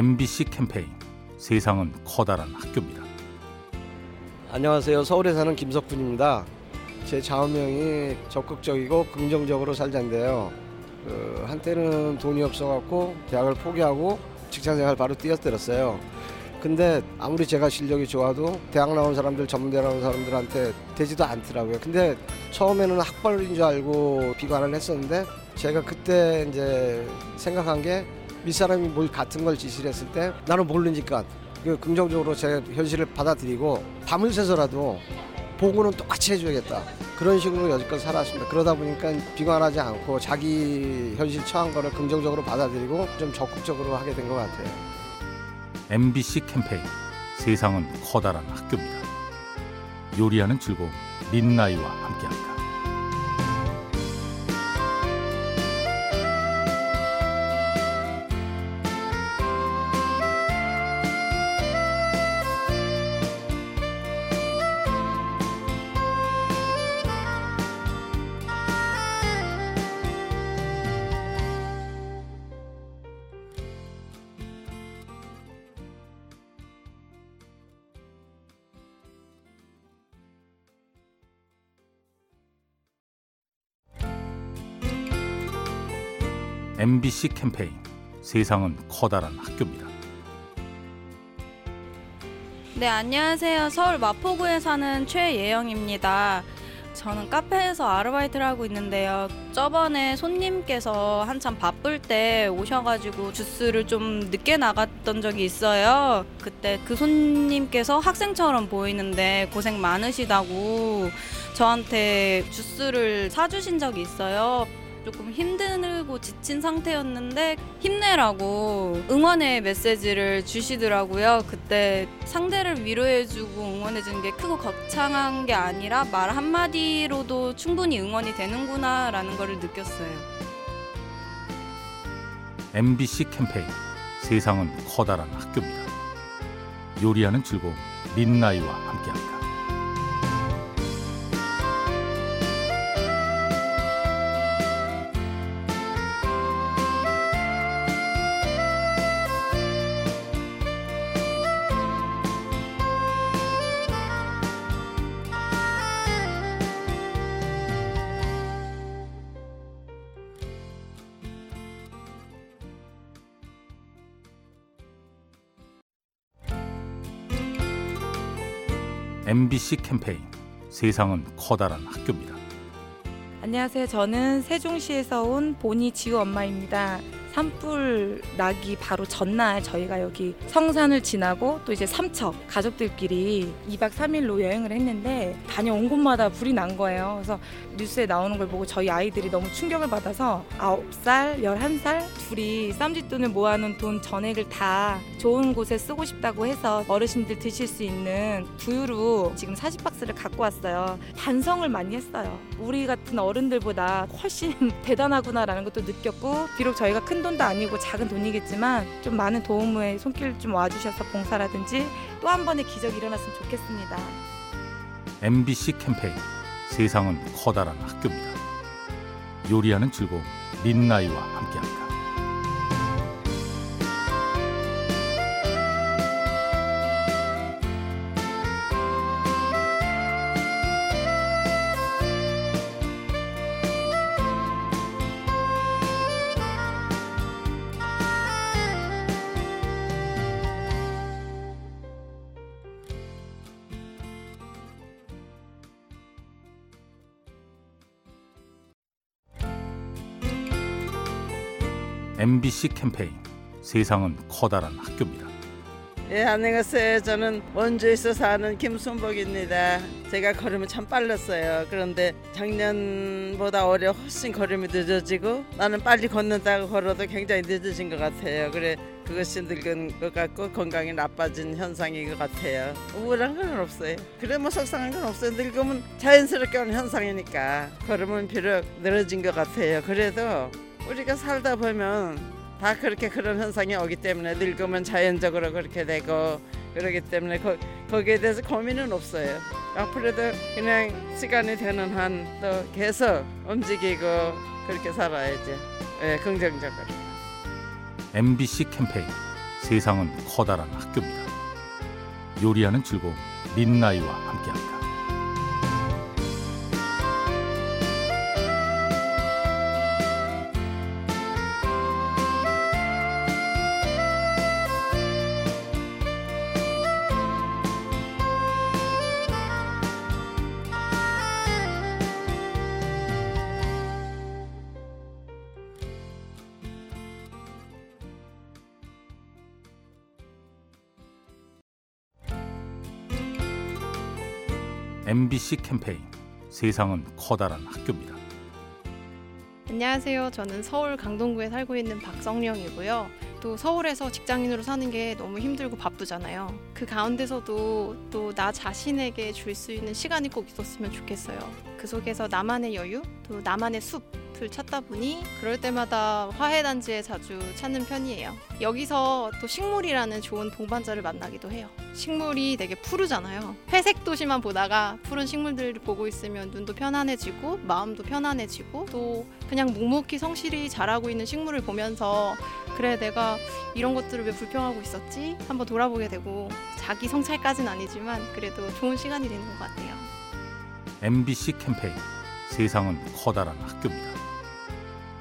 MBC 캠페인 세상은 커다란 학교입니다. 안녕하세요. 서울에 사는 김석훈입니다. 제 좌우명이 적극적이고 긍정적으로 살자인데요. 그 한때는 돈이 없어갖고 대학을 포기하고 직장생활 바로 뛰어들었어요. 근데 아무리 제가 실력이 좋아도 대학 나온 사람들 전문대 나온 사람들한테 되지도 않더라고요. 근데 처음에는 학벌인 줄 알고 비관을 했었는데 제가 그때 이제 생각한 게 윗사람이 뭘 같은 걸 지시를 했을 때 나는 모르니까 그 긍정적으로 제 현실을 받아들이고 밤을 새서라도 보고는 똑같이 해줘야겠다. 그런 식으로 여지껏 살았습니다. 그러다 보니까 비관하지 않고 자기 현실 처한 거를 긍정적으로 받아들이고 좀 적극적으로 하게 된 것 같아요. MBC 캠페인 세상은 커다란 학교입니다. 요리하는 즐거움 민나이와 함께합니다. MBC 캠페인 세상은 커다란 학교입니다. 네, 안녕하세요. 서울 마포구에 사는 최예영입니다. 저는 카페에서 아르바이트를 하고 있는데요. 저번에 손님께서 한참 바쁠 때 오셔가지고 주스를 좀 늦게 나갔던 적이 있어요. 그때 그 손님께서 학생처럼 보이는데 고생 많으시다고 저한테 주스를 사주신 적이 있어요. 조금 힘들고 지친 상태였는데 힘내라고 응원의 메시지를 주시더라고요. 그때 상대를 위로해주고 응원해주는 게 크고 거창한 게 아니라 말 한마디로도 충분히 응원이 되는구나라는 걸 느꼈어요. MBC 캠페인 세상은 커다란 학교입니다. 요리하는 즐거움 민나이와 함께합니다. MBC 캠페인 세상은 커다란 학교입니다. 안녕하세요. 저는 세종시에서 온 보니 지우 엄마입니다. 산불 나기 바로 전날 저희가 여기 성산을 지나고 또 이제 삼척 가족들끼리 2박 3일로 여행을 했는데 다녀온 곳마다 불이 난 거예요. 그래서 뉴스에 나오는 걸 보고 저희 아이들이 너무 충격을 받아서 9살, 11살 둘이 쌈짓돈을 모아놓은 돈 전액을 다 좋은 곳에 쓰고 싶다고 해서 어르신들 드실 수 있는 두유로 지금 40박스를 갖고 왔어요. 반성을 많이 했어요. 우리 같은 어른들보다 훨씬 대단하구나라는 것도 느꼈고 비록 저희가 큰 돈도 아니고 작은 돈이겠지만 좀 많은 도움에 손길 좀 와주셔서 봉사라든지 또 한 번의 기적이 일어났으면 좋겠습니다. MBC 캠페인 세상은 커다란 학교입니다. 요리하는 즐거움 민나이와 함께합니다. MBC 캠페인 세상은 커다란 학교입니다. 예, 안녕하세요. 저는 원주에서 사는 김순복입니다. 제가 걸음이 참 빨랐어요. 그런데 작년보다 올해 훨씬 걸음이 늦어지고 나는 빨리 걷는다고 걸어도 굉장히 늦어진 것 같아요. 그래 그것이 늙은 것 같고 건강이 나빠진 현상인 것 같아요. 우울한 건 없어요. 그래 뭐 속상한 건 없어요. 늙으면 자연스럽게 오는 현상이니까 걸음은 비록 늘어진 것 같아요. 그래도 우리가 살다 보면 다 그렇게 그런 현상이 오기 때문에 늙으면 자연적으로 그렇게 되고 그러기 때문에 거, 거기에 대해서 고민은 없어요. 앞으로도 그냥 시간이 되는 한 또 계속 움직이고 그렇게 살아야죠. 예, 긍정적으로. MBC 캠페인 세상은 커다란 학교입니다. 요리하는 즐거움 민나이와 함께합니다. MBC 캠페인 세상은 커다란 학교입니다. 안녕하세요. 저는 서울 강동구에 살고 있는 박성령이고요. 또 서울에서 직장인으로 사는 게 너무 힘들고 바쁘잖아요. 그 가운데서도 또 나 자신에게 줄 수 있는 시간이 꼭 있었으면 좋겠어요. 그 속에서 나만의 여유, 또 나만의 숲 을 찾다 보니 그럴 때마다 화해단지에 자주 찾는 편이에요. 여기서 또 식물이라는 좋은 동반자를 만나기도 해요. 식물이 되게 푸르잖아요. 회색 도시만 보다가 푸른 식물들을 보고 있으면 눈도 편안해지고 마음도 편안해지고 또 그냥 묵묵히 성실히 자라고 있는 식물을 보면서 그래 내가 이런 것들을 왜 불평하고 있었지? 한번 돌아보게 되고 자기 성찰까지는 아니지만 그래도 좋은 시간이 되는 것 같아요. MBC 캠페인 세상은 커다란 학교입니다.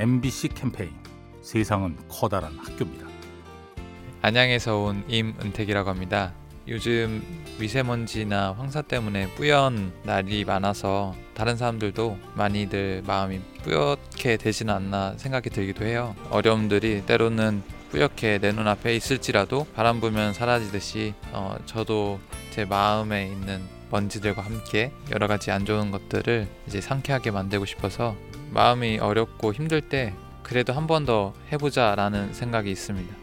MBC 캠페인 세상은 커다란 학교입니다. 안양에서 온 임은택이라고 합니다. 요즘 미세먼지나 황사 때문에 뿌연 날이 많아서 다른 사람들도 많이들 마음이 뿌옇게 되지는 않나 생각이 들기도 해요. 어려움들이 때로는 뿌옇게 내 눈앞에 있을지라도 바람 불면 사라지듯이 어, 저도 제 마음에 있는 먼지들과 함께 여러 가지 안 좋은 것들을 이제 상쾌하게 만들고 싶어서 마음이 어렵고 힘들 때 그래도 한 번 더 해보자 라는 생각이 있습니다.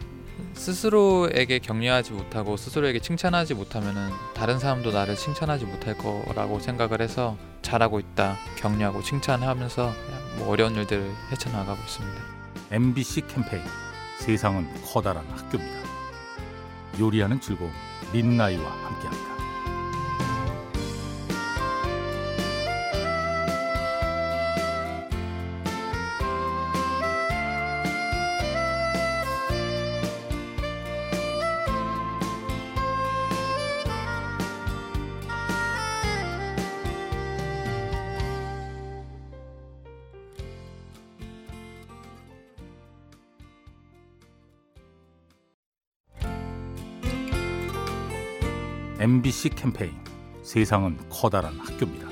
스스로에게 격려하지 못하고 스스로에게 칭찬하지 못하면은 다른 사람도 나를 칭찬하지 못할 거라고 생각을 해서 잘하고 있다 격려하고 칭찬하면서 뭐 어려운 일들을 헤쳐나가고 있습니다. MBC 캠페인 세상은 커다란 학교입니다. 요리하는 즐거움 민나이와 함께합니다. MBC 캠페인 세상은 커다란 학교입니다.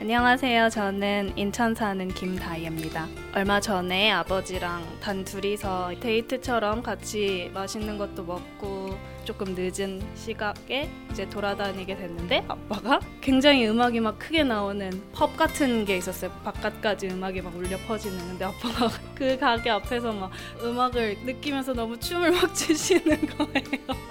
안녕하세요. 저는 인천 사는 김다희입니다. 얼마 전에 아버지랑 단 둘이서 데이트처럼 같이 맛있는 것도 먹고 조금 늦은 시각에 이제 돌아다니게 됐는데 아빠가 굉장히 음악이 막 크게 나오는 펍 같은 게 있었어요. 바깥까지 음악이 막 울려 퍼지는 근데 아빠가 그 가게 앞에서 막 음악을 느끼면서 너무 춤을 막 추시는 거예요.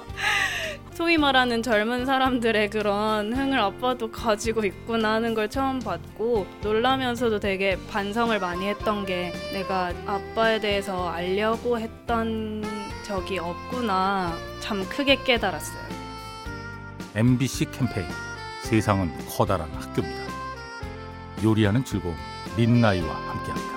소위 말하는 젊은 사람들의 그런 흥을 아빠도 가지고 있구나 하는 걸 처음 봤고 놀라면서도 되게 반성을 많이 했던 게 내가 아빠에 대해서 알려고 했던 적이 없구나 참 크게 깨달았어요. MBC 캠페인 세상은 커다란 학교입니다. 요리하는 즐거움 민나이와 함께합니다.